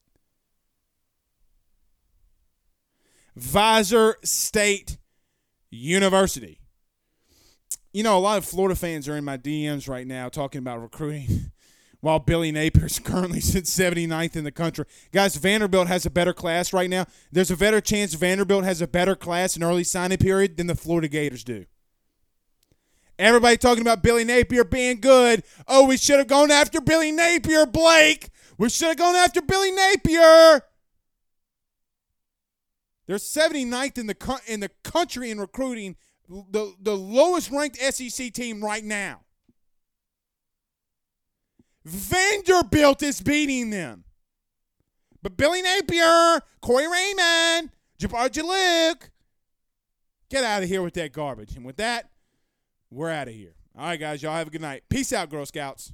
Speaker 3: Visor State University. You know, a lot of Florida fans are in my DMs right now talking about recruiting while Billy Napier's currently sits 79th in the country. Guys, Vanderbilt has a better class right now. There's a better chance Vanderbilt has a better class in early signing period than the Florida Gators do. Everybody talking about Billy Napier being good. Oh, we should have gone after Billy Napier, Blake. We should have gone after Billy Napier. They're 79th in the in the country in recruiting, the the lowest ranked SEC team right now. Vanderbilt is beating them. But Billy Napier, Corey Raymond, Jabbar Juluke, get out of here with that garbage. And with that, we're out of here. All right, guys, y'all have a good night. Peace out, Girl Scouts.